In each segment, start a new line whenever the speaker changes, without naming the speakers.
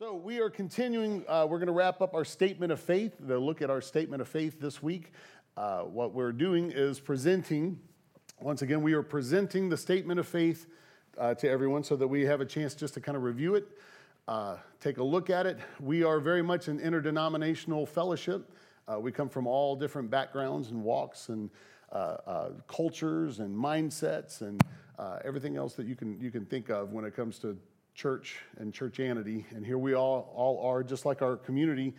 So, we are continuing. Uh, we're going to wrap up our statement of faith, the look at our statement of faith this week. Uh, what we're doing is presenting, once again, we are presenting the statement of faith uh, to everyone so that we have a chance just to kind of review it, uh, take a look at it. We are very much an interdenominational fellowship. Uh, we come from all different backgrounds and walks and uh, cultures and mindsets and everything else that you can, you can think of when it comes to church and churchianity. And here we all, all are, just like our community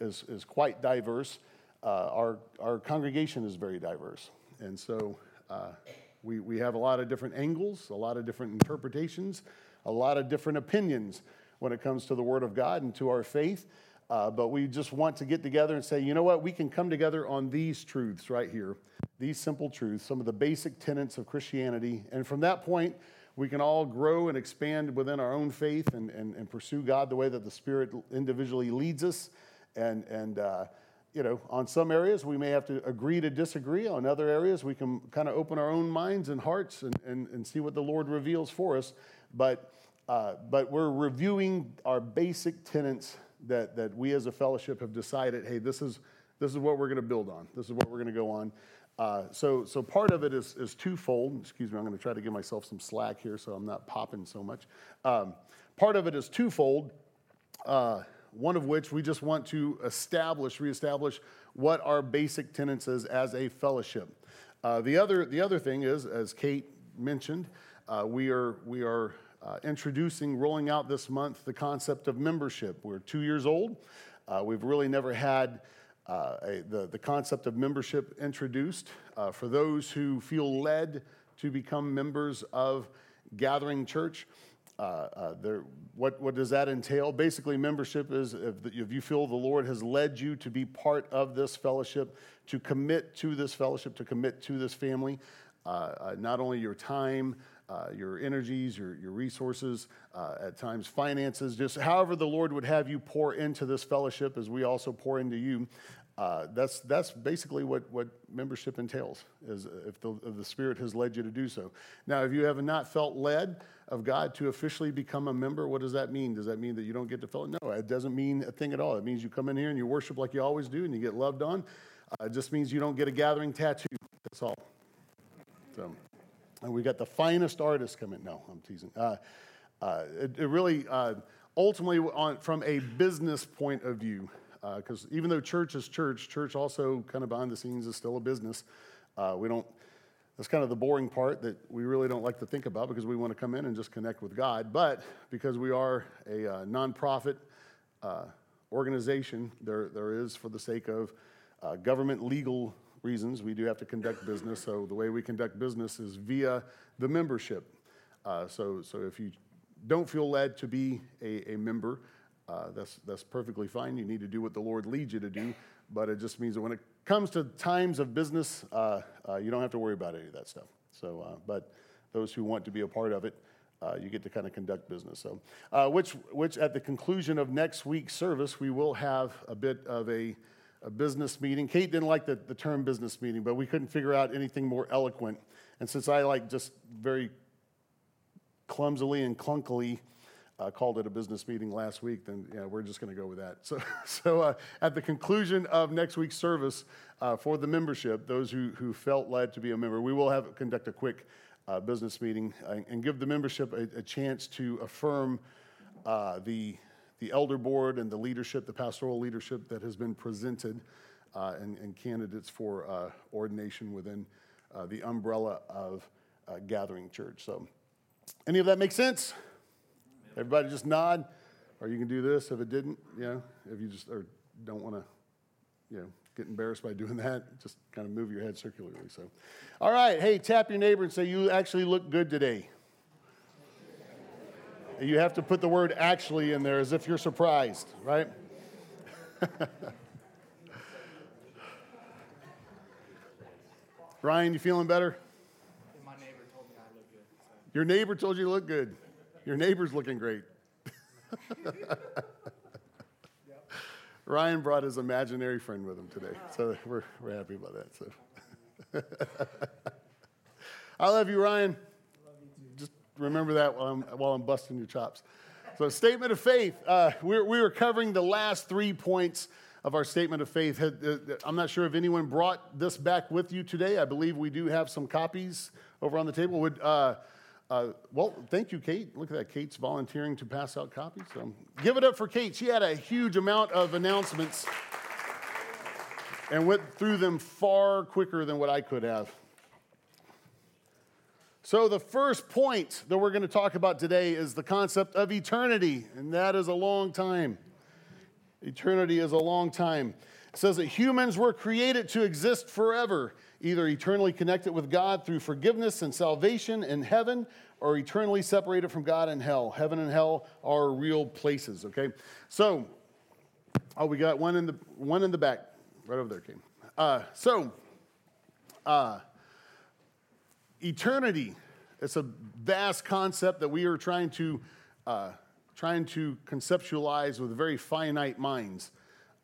is, is quite diverse, uh, our, our congregation is very diverse. And so uh, we, we have a lot of different angles, a lot of different interpretations, a lot of different opinions when it comes to the Word of God and to our faith. Uh, but we just want to get together and say, you know what, we can come together on these truths right here, these simple truths, some of the basic tenets of Christianity. And from that point, we can all grow and expand within our own faith and, and, and pursue God the way that the Spirit individually leads us. And, and uh, you know, on some areas we may have to agree to disagree. On other areas we can kind of open our own minds and hearts and, and, and see what the Lord reveals for us. But, uh, but we're reviewing our basic tenets that, that we as a fellowship have decided hey, this is, this is what we're going to build on, this is what we're going to go on. Uh, so, so part of it is, is twofold. Excuse me, I'm going to try to give myself some slack here so I'm not popping so much. Um, part of it is twofold. Uh, one of which we just want to establish, reestablish what our basic tenets is as a fellowship. Uh, the other, the other thing is, as Kate mentioned, uh, we are we are uh, introducing, rolling out this month the concept of membership. We're two years old. Uh, we've really never had uh, the, the concept of membership introduced uh, for those who feel led to become members of Gathering Church. Uh, uh, there, what, what does that entail? Basically, membership is if, if you feel the Lord has led you to be part of this fellowship, to commit to this fellowship, to commit to this family, uh, uh, not only your time, uh, your energies, your, your resources, uh, at times finances, just however the Lord would have you pour into this fellowship as we also pour into you. Uh, that's, that's basically what, what membership entails, is if the, if the Spirit has led you to do so. Now, if you have not felt led of God to officially become a member, what does that mean? Does that mean that you don't get to fill? No, it doesn't mean a thing at all. It means you come in here and you worship like you always do and you get loved on. Uh, it just means you don't get a gathering tattoo. That's all. So, and we got the finest artists coming. No, I'm teasing. Uh, uh it, it, really, uh, ultimately, on, from a business point of view, because uh, even though church is church, church also kind of behind the scenes is still a business. Uh, we don't. That's kind of the boring part that we really don't like to think about because we want to come in and just connect with God. But because we are a uh, nonprofit uh, organization, there there is for the sake of uh, government legal reasons we do have to conduct business. So the way we conduct business is via the membership. Uh, so so if you don't feel led to be a, a member. Uh, that's, that's perfectly fine. You need to do what the Lord leads you to do, but it just means that when it comes to times of business, uh, uh, you don't have to worry about any of that stuff. So, uh, but those who want to be a part of it, uh, you get to kind of conduct business. So, uh, which, which at the conclusion of next week's service, we will have a bit of a, a business meeting. Kate didn't like the, the term business meeting, but we couldn't figure out anything more eloquent. And since I like just very clumsily and clunkily uh, called it a business meeting last week, then yeah, we're just going to go with that. So, so uh, at the conclusion of next week's service uh, for the membership, those who, who felt led to be a member, we will have conduct a quick uh, business meeting and, and, give the membership a, a chance to affirm uh, the the elder board and the leadership, the pastoral leadership that has been presented, uh, and, and, candidates for ordination within the umbrella of Gathering Church. So, any of that make sense? Everybody just nod, or you can do this if it didn't, you know, if you just or don't want to, you know, get embarrassed by doing that, just kind of move your head circularly. So, all right, hey, tap your neighbor and say, You actually look good today. You have to put the word actually in there as if you're surprised, right? Ryan, you feeling better?
My neighbor told me I look good. So.
Your neighbor told you to look good. Your neighbor's looking great. Ryan brought his imaginary friend with him today, so we're, we're happy about that. So, I love you, Ryan. Just remember that while I'm, while I'm busting your chops. So, statement of faith. Uh, we're, we were covering the last three points of our statement of faith. Uh, I'm not sure if anyone brought this back with you today. I believe we do have some copies over on the table. Would uh, uh, well, thank you, Kate. Look at that. Kate's volunteering to pass out copies. So give it up for Kate. She had a huge amount of announcements and went through them far quicker than what I could have. So, the first point that we're going to talk about today is the concept of eternity, and that is a long time. Eternity is a long time. It says that humans were created to exist forever, either eternally connected with God through forgiveness and salvation in heaven, or eternally separated from God in hell. Heaven and hell are real places, okay? So, oh, we got one in the, one in the back, right over there, Kate. Uh, so, uh, eternity it's a vast concept that we are trying to uh, trying to conceptualize with very finite minds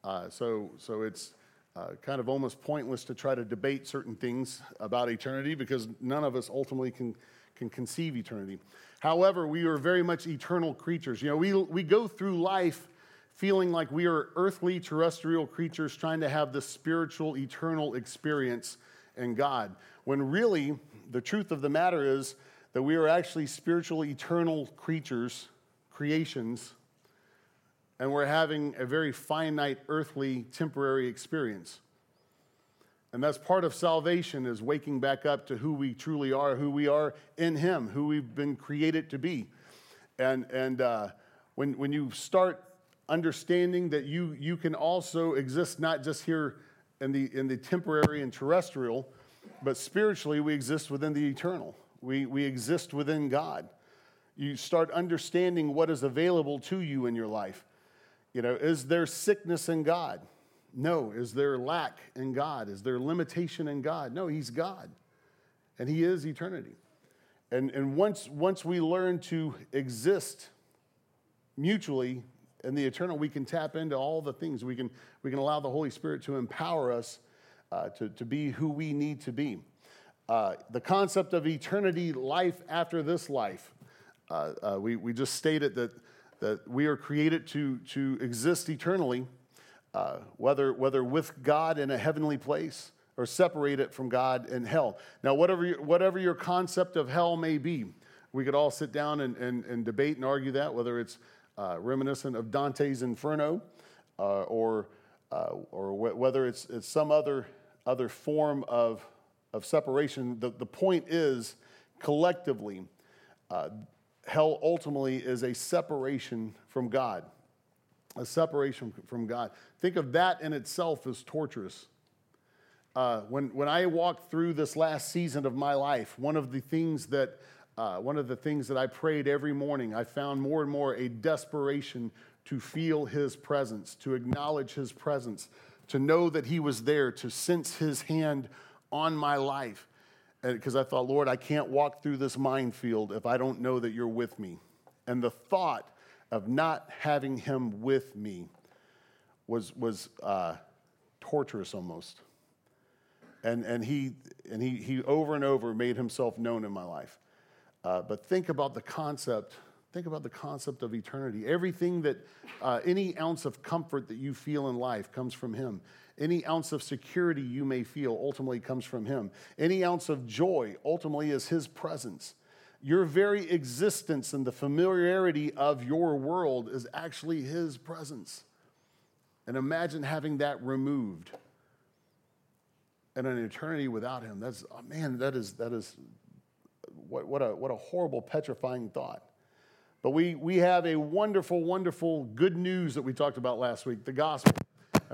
uh, so so it's uh, kind of almost pointless to try to debate certain things about eternity because none of us ultimately can can conceive eternity. However we are very much eternal creatures. You know we we go through life feeling like we are earthly terrestrial creatures trying to have this spiritual eternal experience in god when really the truth of the matter is that we are actually spiritual, eternal creatures, creations, and we're having a very finite, earthly, temporary experience. And that's part of salvation is waking back up to who we truly are, who we are in Him, who we've been created to be. And, and uh, when, when you start understanding that you, you can also exist not just here in the, in the temporary and terrestrial, but spiritually, we exist within the eternal. We, we exist within God. You start understanding what is available to you in your life. You know, is there sickness in God? No. Is there lack in God? Is there limitation in God? No, He's God. And He is eternity. And, and once, once we learn to exist mutually in the eternal, we can tap into all the things. We can, we can allow the Holy Spirit to empower us uh, to, to be who we need to be. Uh, the concept of eternity, life after this life. Uh, uh, we, we just stated that, that we are created to, to exist eternally, uh, whether, whether with God in a heavenly place or separated from God in hell. Now, whatever, your, whatever your concept of hell may be, we could all sit down and, and, and debate and argue that, whether it's uh, reminiscent of Dante's Inferno or, or wh- whether it's, it's some other, other form of of separation. The, the point is, collectively, uh, hell ultimately is a separation from God. A separation from God. Think of that in itself as torturous. Uh, when, when I walked through this last season of my life, one of the things that uh, one of the things that I prayed every morning, I found more and more a desperation to feel His presence, to acknowledge His presence, to know that He was there, to sense His hand on my life. Because I thought, Lord, I can't walk through this minefield if I don't know that you're with me. And the thought of not having him with me was, was uh, torturous almost. And, and, he, and he, he over and over made himself known in my life. Uh, but think about the concept think about the concept of eternity everything that uh, any ounce of comfort that you feel in life comes from him any ounce of security you may feel ultimately comes from Him. Any ounce of joy ultimately is His presence. Your very existence and the familiarity of your world is actually His presence. And imagine having that removed and an eternity without Him. That's, oh man, that is, that is what, what, a, what a horrible, petrifying thought. But we, we have a wonderful, wonderful good news that we talked about last week the gospel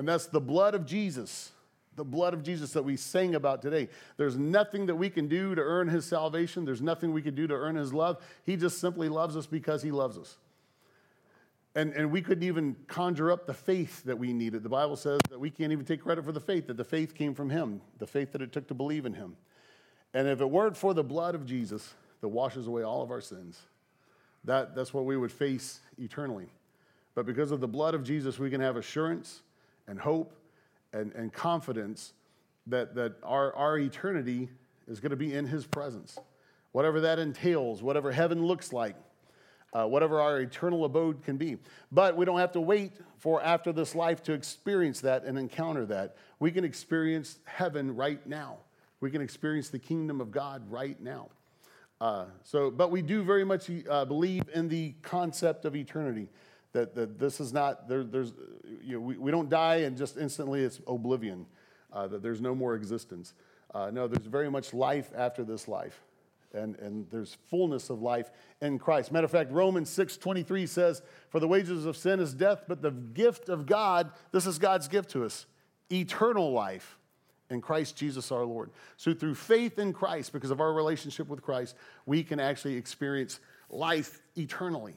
and that's the blood of Jesus. The blood of Jesus that we sang about today. There's nothing that we can do to earn his salvation. There's nothing we can do to earn his love. He just simply loves us because he loves us. And, and we couldn't even conjure up the faith that we needed. The Bible says that we can't even take credit for the faith, that the faith came from him, the faith that it took to believe in him. And if it weren't for the blood of Jesus that washes away all of our sins, that, that's what we would face eternally. But because of the blood of Jesus, we can have assurance and hope and, and confidence that, that our, our eternity is going to be in His presence. Whatever that entails, whatever heaven looks like, uh, whatever our eternal abode can be. But we don't have to wait for after this life to experience that and encounter that. We can experience heaven right now. We can experience the kingdom of God right now. Uh, so, but we do very much uh, believe in the concept of eternity. That, that this is not there, there's you know, we, we don't die and just instantly it's oblivion. Uh, that there's no more existence. Uh, no, there's very much life after this life and, and there's fullness of life in Christ. Matter of fact, Romans 6 23 says, For the wages of sin is death, but the gift of God, this is God's gift to us, eternal life in Christ Jesus our Lord. So through faith in Christ, because of our relationship with Christ, we can actually experience life eternally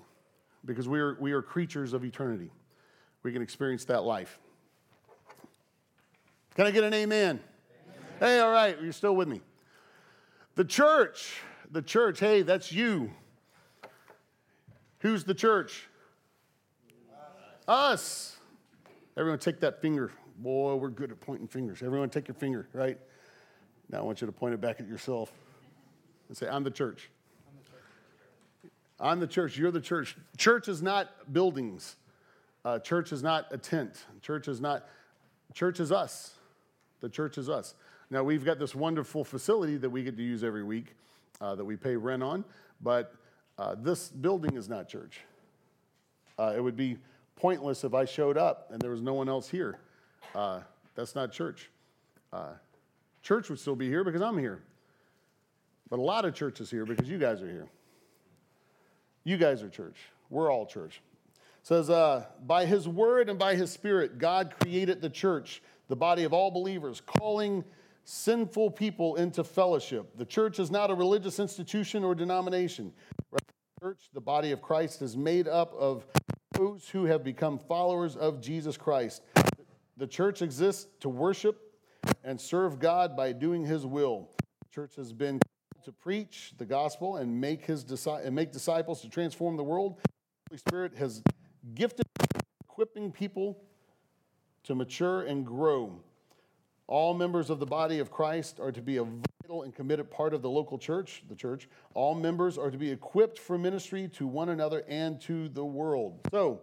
because we are, we are creatures of eternity. We can experience that life. Can I get an amen? amen? Hey, all right, you're still with me. The church, the church, hey, that's you. Who's the church? Us. Everyone take that finger. Boy, we're good at pointing fingers. Everyone take your finger, right? Now I want you to point it back at yourself and say, I'm the church. I'm the church. You're the church. Church is not buildings. Uh, church is not a tent. Church is not, church is us. The church is us. Now, we've got this wonderful facility that we get to use every week uh, that we pay rent on, but uh, this building is not church. Uh, it would be pointless if I showed up and there was no one else here. Uh, that's not church. Uh, church would still be here because I'm here. But a lot of churches here because you guys are here. You guys are church. We're all church. It says, uh, by his word and by his spirit, God created the church, the body of all believers, calling sinful people into fellowship. The church is not a religious institution or denomination. The church, the body of Christ, is made up of those who have become followers of Jesus Christ. The church exists to worship and serve God by doing his will. The church has been to preach the gospel and make his and make disciples to transform the world. The Holy Spirit has gifted equipping people to mature and grow. All members of the body of Christ are to be a vital and committed part of the local church, the church. All members are to be equipped for ministry to one another and to the world. So,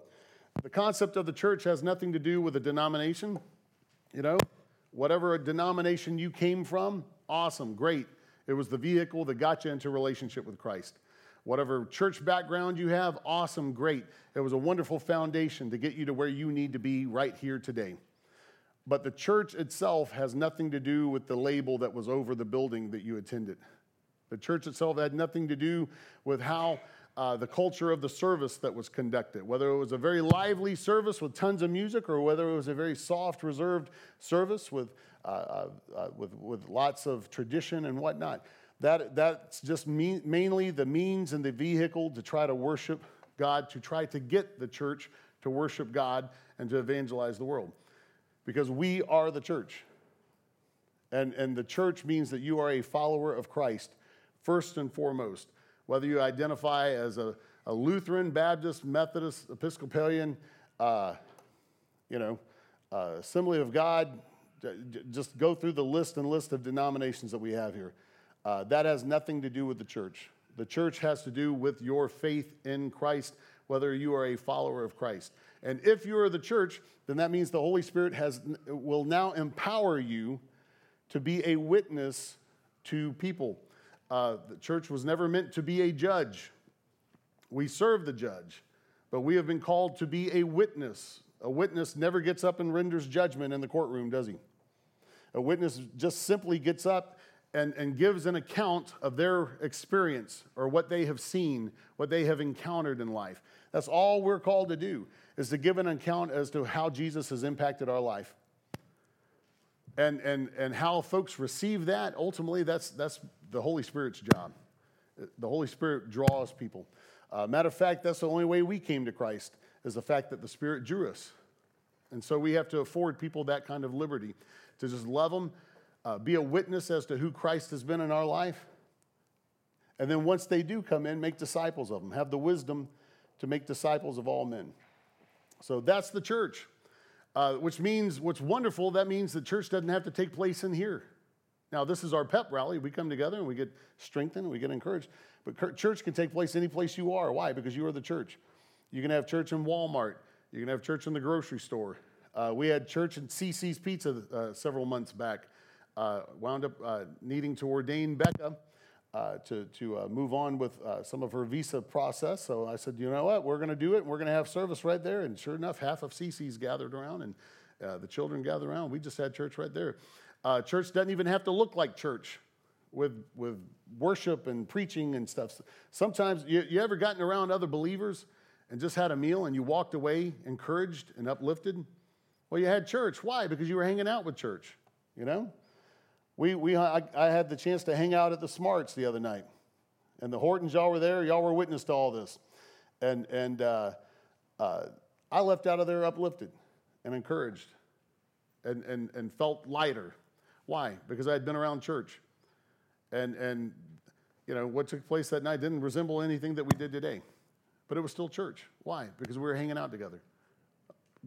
the concept of the church has nothing to do with a denomination. You know, whatever denomination you came from, awesome, great. It was the vehicle that got you into relationship with Christ. Whatever church background you have, awesome, great. It was a wonderful foundation to get you to where you need to be right here today. But the church itself has nothing to do with the label that was over the building that you attended. The church itself had nothing to do with how uh, the culture of the service that was conducted, whether it was a very lively service with tons of music or whether it was a very soft, reserved service with, with, with lots of tradition and whatnot. That, that's just mainly the means and the vehicle to try to worship God, to try to get the church to worship God and to evangelize the world because we are the church. And, and the church means that you are a follower of Christ, first and foremost. Whether you identify as a, a Lutheran, Baptist, Methodist, Episcopalian, uh, you know, uh, Assembly of God, just go through the list and list of denominations that we have here. Uh, that has nothing to do with the church. The church has to do with your faith in Christ, whether you are a follower of Christ. And if you are the church, then that means the Holy Spirit has, will now empower you to be a witness to people. Uh, the church was never meant to be a judge. We serve the judge, but we have been called to be a witness. A witness never gets up and renders judgment in the courtroom, does he? A witness just simply gets up and, and gives an account of their experience or what they have seen, what they have encountered in life. That's all we're called to do is to give an account as to how Jesus has impacted our life. And, and, and how folks receive that, ultimately, that's, that's the Holy Spirit's job. The Holy Spirit draws people. Uh, matter of fact, that's the only way we came to Christ, is the fact that the Spirit drew us. And so we have to afford people that kind of liberty to just love them, uh, be a witness as to who Christ has been in our life. And then once they do come in, make disciples of them, have the wisdom to make disciples of all men. So that's the church, uh, which means what's wonderful, that means the church doesn't have to take place in here. Now, this is our pep rally. We come together and we get strengthened and we get encouraged. But church can take place any place you are. Why? Because you are the church. You can have church in Walmart. You can have church in the grocery store. Uh, we had church in CC's Pizza uh, several months back. Uh, wound up uh, needing to ordain Becca uh, to, to uh, move on with some of her visa process. So I said, you know what? We're going to do it. We're going to have service right there. And sure enough, half of CC's gathered around and the children gathered around. We just had church right there. church doesn't even have to look like church with, with worship and preaching and stuff. Sometimes you, you ever gotten around other believers and just had a meal and you walked away encouraged and uplifted? Well, you had church. Why? Because you were hanging out with church, you know? We, we, I, I had the chance to hang out at the Smarts the other night. And the Hortons, y'all were there. Y'all were witness to all this. And, and uh, uh, I left out of there uplifted and encouraged and, and, and felt lighter. Why? Because I had been around church. And, and, you know, what took place that night didn't resemble anything that we did today. But it was still church. Why? Because we were hanging out together,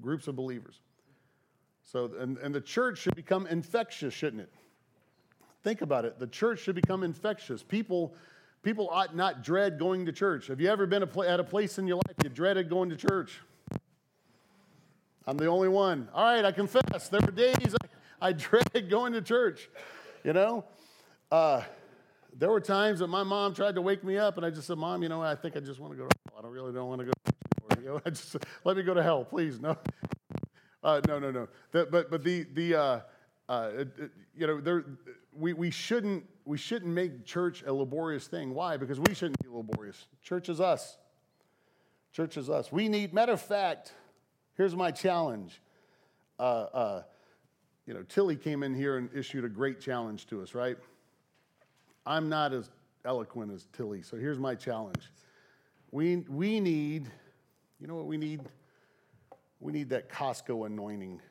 groups of believers. So, and, and the church should become infectious, shouldn't it? Think about it. The church should become infectious. People, people ought not dread going to church. Have you ever been at a place in your life you dreaded going to church? I'm the only one. All right, I confess. There were days I, I dreaded going to church. You know, uh, there were times that my mom tried to wake me up, and I just said, "Mom, you know, I think I just want to go to hell. I don't really don't want to go. To you know, just let me go to hell, please. No, uh, no, no, no. The, but but the the uh, uh, you know there we, we shouldn't we shouldn't make church a laborious thing. Why? Because we shouldn't be laborious. Church is us. Church is us. We need. Matter of fact, here's my challenge. Uh, uh, you know, Tilly came in here and issued a great challenge to us, right? I'm not as eloquent as Tilly, so here's my challenge. We, we need, you know what we need? We need that Costco anointing.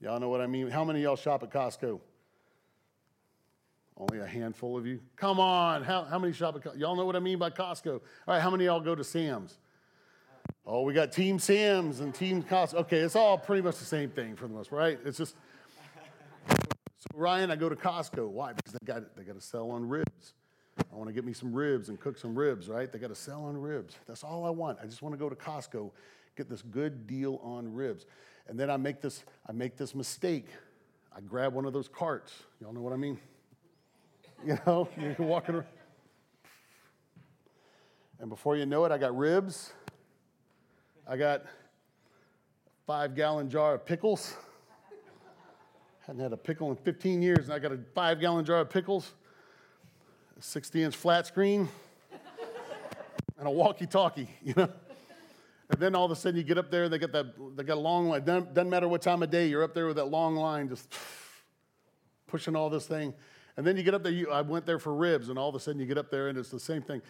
Y'all know what I mean? How many y'all shop at Costco? Only a handful of you? Come on. How, how many shop at Costco? Y'all know what I mean by Costco? All right, how many y'all go to Sam's? Oh, we got Team Sam's and Team Costco. Okay, it's all pretty much the same thing for the most, right? It's just, so Ryan, I go to Costco. Why? Because they got, they got to sell on ribs. I want to get me some ribs and cook some ribs, right? They got to sell on ribs. That's all I want. I just want to go to Costco, get this good deal on ribs. And then I make this, I make this mistake. I grab one of those carts. Y'all know what I mean? You know, you're walking around. And before you know it, I got ribs. I got a five gallon jar of pickles. Hadn't had a pickle in 15 years, and I got a five gallon jar of pickles, a 60 inch flat screen, and a walkie talkie, you know? And then all of a sudden you get up there, they got that, they got a long line. Doesn't, doesn't matter what time of day, you're up there with that long line, just pushing all this thing. And then you get up there, you, I went there for ribs, and all of a sudden you get up there and it's the same thing.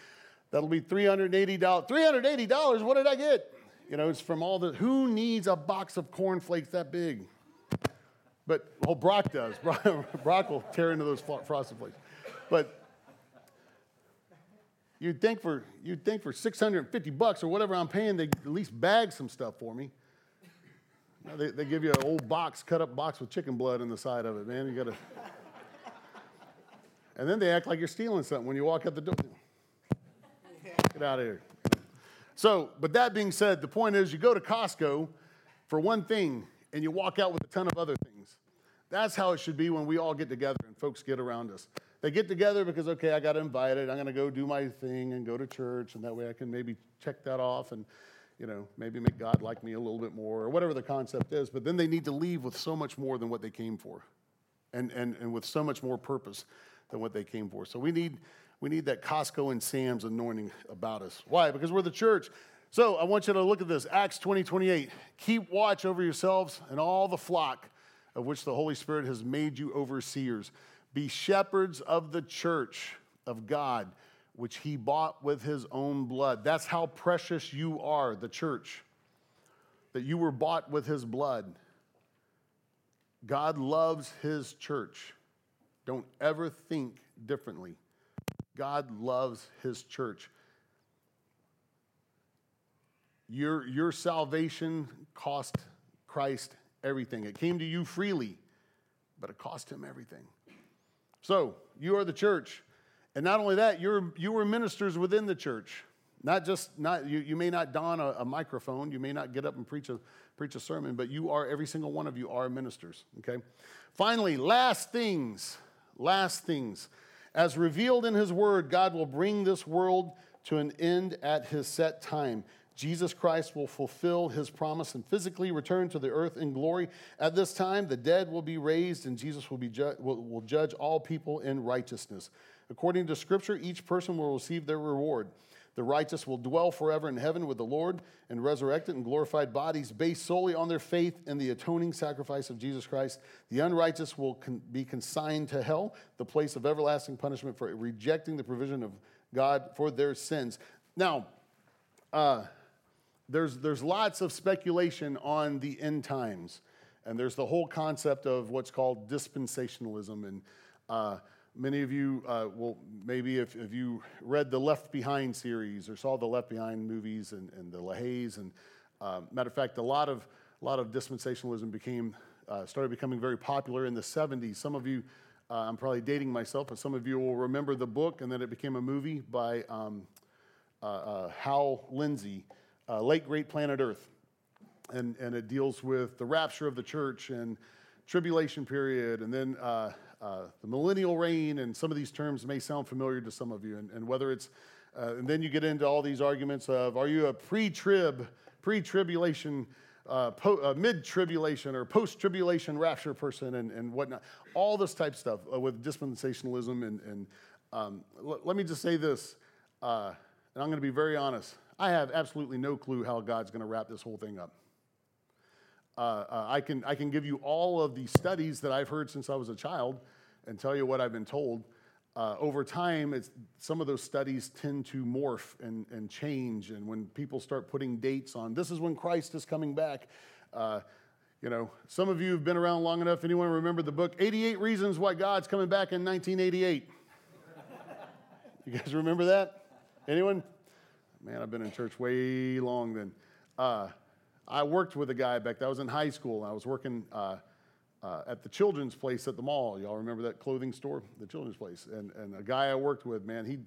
That'll be $380. $380, what did I get? You know, it's from all the, who needs a box of cornflakes that big? But, well, Brock does. Brock will tear into those frosted flakes. But you'd think for, you'd think for 650 bucks or whatever I'm paying, they at least bag some stuff for me. they, they give you an old box, cut up box with chicken blood in the side of it, man. You got to. And then they act like you're stealing something when you walk out the door. Get out of here. So, but that being said, the point is you go to Costco for one thing and you walk out with a ton of other things. That's how it should be when we all get together and folks get around us. They get together because, okay, I got invited. I'm going to go do my thing and go to church, and that way I can maybe check that off and, you know, maybe make God like me a little bit more or whatever the concept is. But then they need to leave with so much more than what they came for and, and, and with so much more purpose than what they came for. So we need, we need that Costco and Sam's anointing about us. Why? Because we're the church. So I want you to look at this Acts 20, 28. Keep watch over yourselves and all the flock of which the Holy Spirit has made you overseers. Be shepherds of the church of God, which he bought with his own blood. That's how precious you are, the church, that you were bought with his blood. God loves his church. Don't ever think differently. God loves his church. Your, your salvation cost Christ everything. It came to you freely, but it cost him everything. So you are the church. And not only that, you're, you are ministers within the church. Not just, not, you, you may not don a, a microphone, you may not get up and preach a, preach a sermon, but you are, every single one of you are ministers, okay? Finally, last things, last things. As revealed in his word, God will bring this world to an end at his set time. Jesus Christ will fulfill his promise and physically return to the earth in glory. At this time, the dead will be raised, and Jesus will, be ju- will, will judge all people in righteousness. According to Scripture, each person will receive their reward. The righteous will dwell forever in heaven with the Lord in resurrected and glorified bodies based solely on their faith in the atoning sacrifice of Jesus Christ. The unrighteous will con- be consigned to hell, the place of everlasting punishment for rejecting the provision of God for their sins. Now, uh, there's, there's lots of speculation on the end times, and there's the whole concept of what's called dispensationalism. And uh, Many of you uh, will maybe if, if you read the Left Behind series or saw the Left Behind movies and, and the LaHaye's, and uh, matter of fact, a lot of a lot of dispensationalism became uh, started becoming very popular in the 70s. Some of you, uh, I'm probably dating myself, but some of you will remember the book, and then it became a movie by um, Hal Lindsey, Late Great Planet Earth, and and it deals with the rapture of the church and tribulation period, and then uh, the millennial reign, and some of these terms may sound familiar to some of you. And, and whether it's, uh, and then you get into all these arguments of are you a pre trib, pre tribulation, uh, po- uh, mid tribulation, or post tribulation rapture person, and, and whatnot. All this type of stuff uh, with dispensationalism. And, and um, l- let me just say this, uh, and I'm going to be very honest. I have absolutely no clue how God's going to wrap this whole thing up. Uh, uh, I, can, I can give you all of the studies that I've heard since I was a child and tell you what I've been told. Uh, over time, some of those studies tend to morph and, and change. And when people start putting dates on, this is when Christ is coming back. Uh, you know, some of you have been around long enough. Anyone remember the book 88 Reasons Why God's Coming Back in 1988? you guys remember that? Anyone? Man, I've been in church way long then. Uh, I worked with a guy back. I was in high school. I was working uh, uh, at the children's place at the mall. Y'all remember that clothing store, the children's place? And, and a guy I worked with, man, he,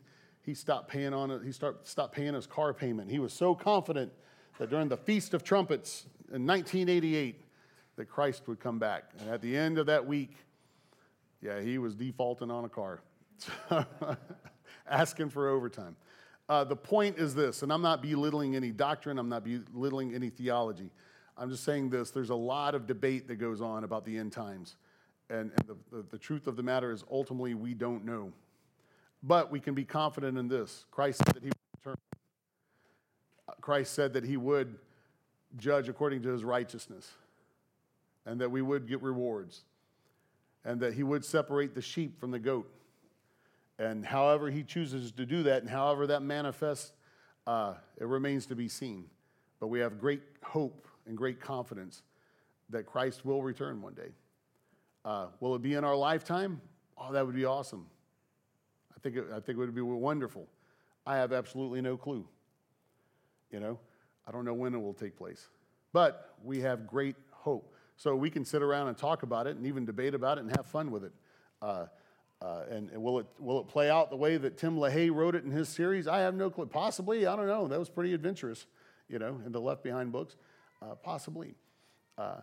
he stopped paying on it. He start, stopped paying his car payment. He was so confident that during the Feast of Trumpets in 1988 that Christ would come back. And at the end of that week, yeah, he was defaulting on a car, asking for overtime. Uh, the point is this, and I'm not belittling any doctrine, I'm not belittling any theology. I'm just saying this there's a lot of debate that goes on about the end times. And, and the, the, the truth of the matter is ultimately we don't know. But we can be confident in this Christ said that he would return. Christ said that he would judge according to his righteousness, and that we would get rewards, and that he would separate the sheep from the goat and however he chooses to do that and however that manifests, uh, it remains to be seen. But we have great hope and great confidence that Christ will return one day. Uh, will it be in our lifetime? Oh, that would be awesome. I think, it, I think it would be wonderful. I have absolutely no clue. You know, I don't know when it will take place. But we have great hope. So we can sit around and talk about it and even debate about it and have fun with it. Uh, uh, and, and, will, it, will it play out the way that Tim LaHaye wrote it in his series? I have no clue. Possibly. I don't know. That was pretty adventurous, you know, in the Left Behind books. Uh, possibly. Uh,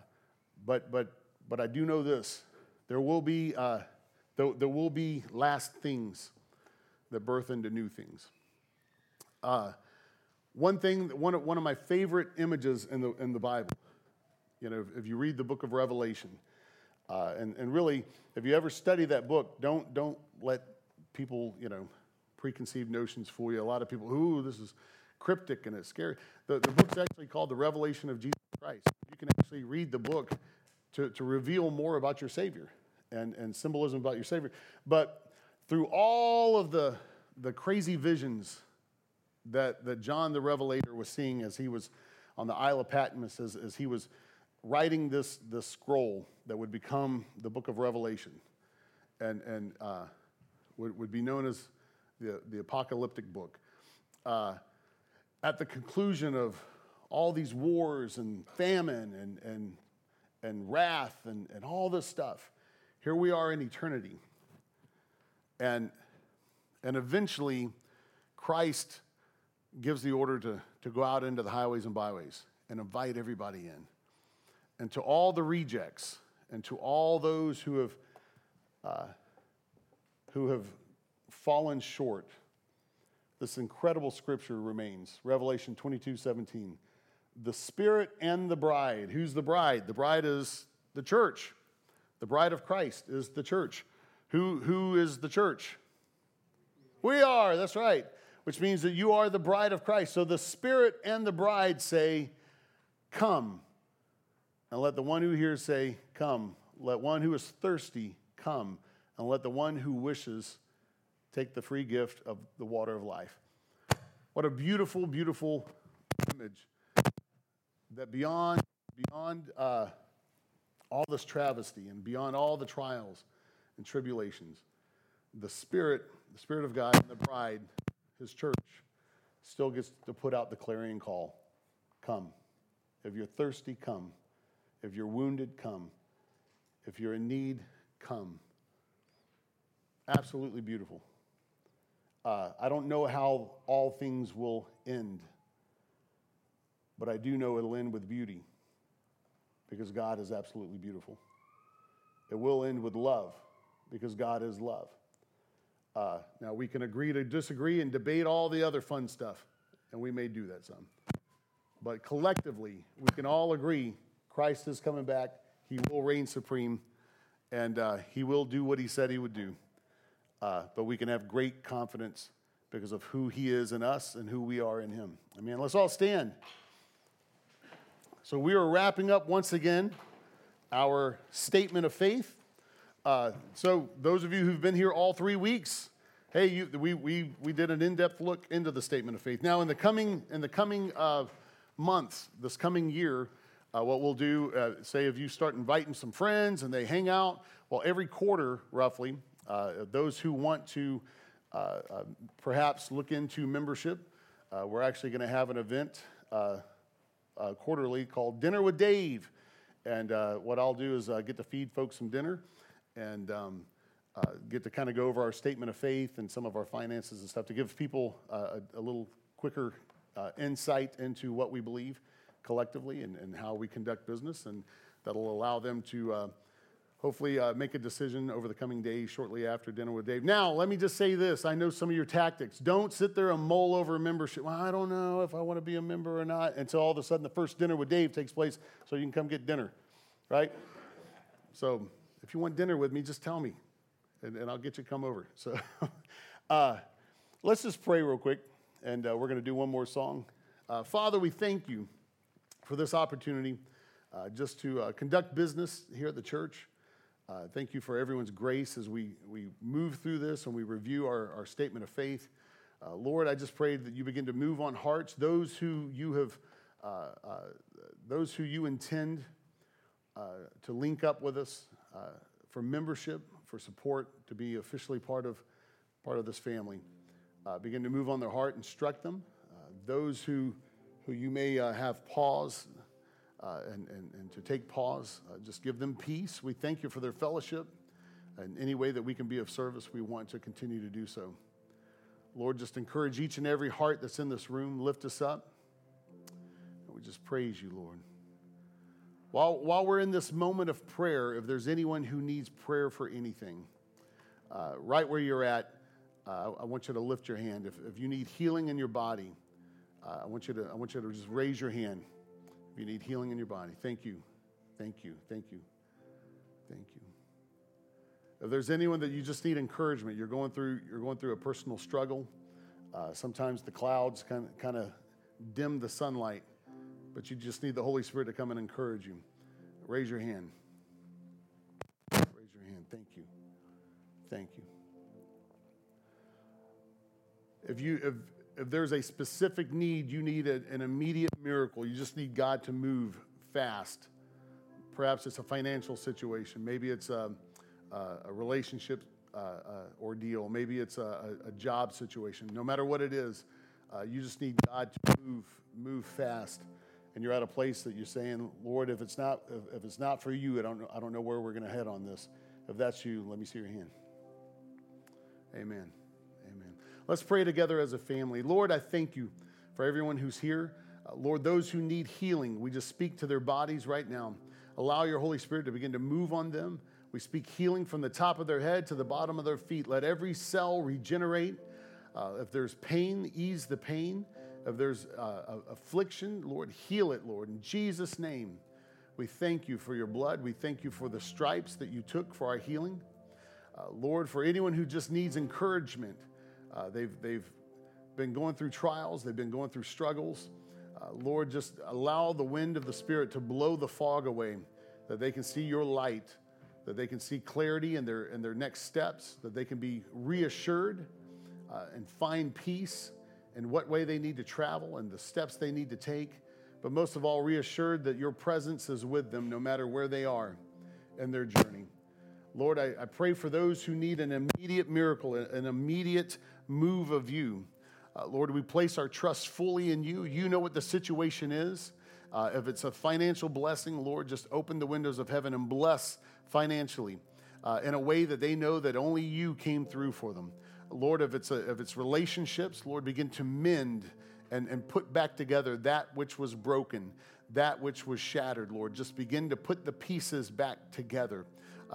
but, but, but I do know this. There will be, uh, there, there, will be last things that birth into new things. Uh, one thing, one of, one of my favorite images in the, in the Bible, you know, if you read the book of Revelation, uh, and, and really, if you ever study that book, don't, don't let people, you know, preconceived notions fool you. A lot of people, ooh, this is cryptic and it's scary. The, the book's actually called The Revelation of Jesus Christ. You can actually read the book to, to reveal more about your Savior and, and symbolism about your Savior. But through all of the, the crazy visions that, that John the Revelator was seeing as he was on the Isle of Patmos, as, as he was writing this, this scroll that would become the book of Revelation and, and uh, would, would be known as the, the apocalyptic book. Uh, at the conclusion of all these wars and famine and, and, and wrath and, and all this stuff, here we are in eternity. And, and eventually, Christ gives the order to, to go out into the highways and byways and invite everybody in. And to all the rejects and to all those who have, uh, who have fallen short, this incredible scripture remains Revelation 22 17. The Spirit and the bride. Who's the bride? The bride is the church. The bride of Christ is the church. Who, who is the church? We are, that's right, which means that you are the bride of Christ. So the Spirit and the bride say, Come. And let the one who hears say, Come. Let one who is thirsty come. And let the one who wishes take the free gift of the water of life. What a beautiful, beautiful image that beyond, beyond uh, all this travesty and beyond all the trials and tribulations, the Spirit, the Spirit of God and the bride, his church, still gets to put out the clarion call Come. If you're thirsty, come. If you're wounded, come. If you're in need, come. Absolutely beautiful. Uh, I don't know how all things will end, but I do know it'll end with beauty because God is absolutely beautiful. It will end with love because God is love. Uh, now, we can agree to disagree and debate all the other fun stuff, and we may do that some. But collectively, we can all agree Christ is coming back. He will reign supreme, and uh, he will do what he said he would do. Uh, but we can have great confidence because of who he is in us and who we are in him. I mean, let's all stand. So, we are wrapping up once again our statement of faith. Uh, so, those of you who've been here all three weeks, hey, you, we, we, we did an in depth look into the statement of faith. Now, in the coming, in the coming uh, months, this coming year, uh, what we'll do, uh, say if you start inviting some friends and they hang out, well, every quarter, roughly, uh, those who want to uh, uh, perhaps look into membership, uh, we're actually going to have an event quarterly called Dinner with Dave. And what I'll do is get to feed folks some dinner and um, get to kind of go over our statement of faith and some of our finances and stuff to give people a, a little quicker insight into what we believe collectively and, and how we conduct business, and that'll allow them to uh, hopefully uh, make a decision over the coming days shortly after dinner with Dave. Now, let me just say this I know some of your tactics. Don't sit there and mull over membership. Well, I don't know if I want to be a member or not until all of a sudden the first dinner with Dave takes place so you can come get dinner, right? So if you want dinner with me, just tell me and, and I'll get you to come over. So uh, let's just pray real quick and uh, we're going to do one more song. Uh, Father, we thank you for this opportunity uh, just to uh, conduct business here at the church. Uh, thank you for everyone's grace as we, we move through this and we review our, our statement of faith. Uh, Lord, I just pray that you begin to move on hearts, those who you have, uh, uh, those who you intend to link up with us for membership, for support, to be officially part of, part of this family. begin to move on their heart, instruct them. those who who you may uh, have pause uh, and, and, and to take pause. Uh, just give them peace. We thank you for their fellowship. And any way that we can be of service, we want to continue to do so. Lord, just encourage each and every heart that's in this room. Lift us up. And we just praise you, Lord. While, while we're in this moment of prayer, if there's anyone who needs prayer for anything, uh, right where you're at, uh, I want you to lift your hand. If, if you need healing in your body, uh, I, want you to, I want you to just raise your hand if you need healing in your body. Thank you. Thank you. Thank you. Thank you. If there's anyone that you just need encouragement, you're going through, you're going through a personal struggle. Uh, sometimes the clouds kind of, kind of dim the sunlight, but you just need the Holy Spirit to come and encourage you. Raise your hand. Raise your hand. Thank you. Thank you. If you, if, if there's a specific need, you need a, an immediate miracle. You just need God to move fast. Perhaps it's a financial situation. Maybe it's a, a, relationship uh, uh, ordeal. Maybe it's a, a, job situation. No matter what it is, uh, you just need God to move, move fast. And you're at a place that you're saying, Lord, if it's not, if, it's not for you, I don't know, I don't know where we're going to head on this. If that's you, let me see your hand. Amen. Let's pray together as a family. Lord, I thank you for everyone who's here. Uh, Lord, those who need healing, we just speak to their bodies right now. Allow your Holy Spirit to begin to move on them. We speak healing from the top of their head to the bottom of their feet. Let every cell regenerate. Uh, if there's pain, ease the pain. If there's uh, affliction, Lord, heal it, Lord. In Jesus' name, we thank you for your blood. We thank you for the stripes that you took for our healing. Uh, Lord, for anyone who just needs encouragement, uh, they've, they've been going through trials, they've been going through struggles. Uh, Lord, just allow the wind of the Spirit to blow the fog away, that they can see your light, that they can see clarity in their, in their next steps, that they can be reassured uh, and find peace in what way they need to travel and the steps they need to take. But most of all, reassured that your presence is with them no matter where they are in their journey. Lord, I, I pray for those who need an immediate miracle, an immediate move of you. Uh, Lord, we place our trust fully in you. You know what the situation is. Uh, if it's a financial blessing, Lord, just open the windows of heaven and bless financially uh, in a way that they know that only you came through for them. Lord, if it's, a, if it's relationships, Lord, begin to mend and, and put back together that which was broken, that which was shattered, Lord. Just begin to put the pieces back together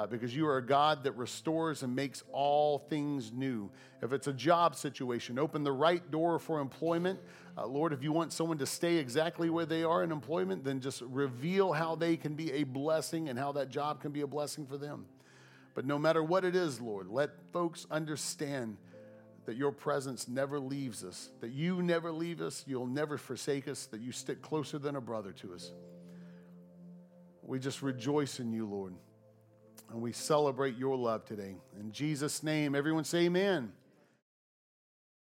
uh, because you are a God that restores and makes all things new. If it's a job situation, open the right door for employment. Uh, Lord, if you want someone to stay exactly where they are in employment, then just reveal how they can be a blessing and how that job can be a blessing for them. But no matter what it is, Lord, let folks understand that your presence never leaves us, that you never leave us, you'll never forsake us, that you stick closer than a brother to us. We just rejoice in you, Lord. And we celebrate your love today. In Jesus' name, everyone say amen.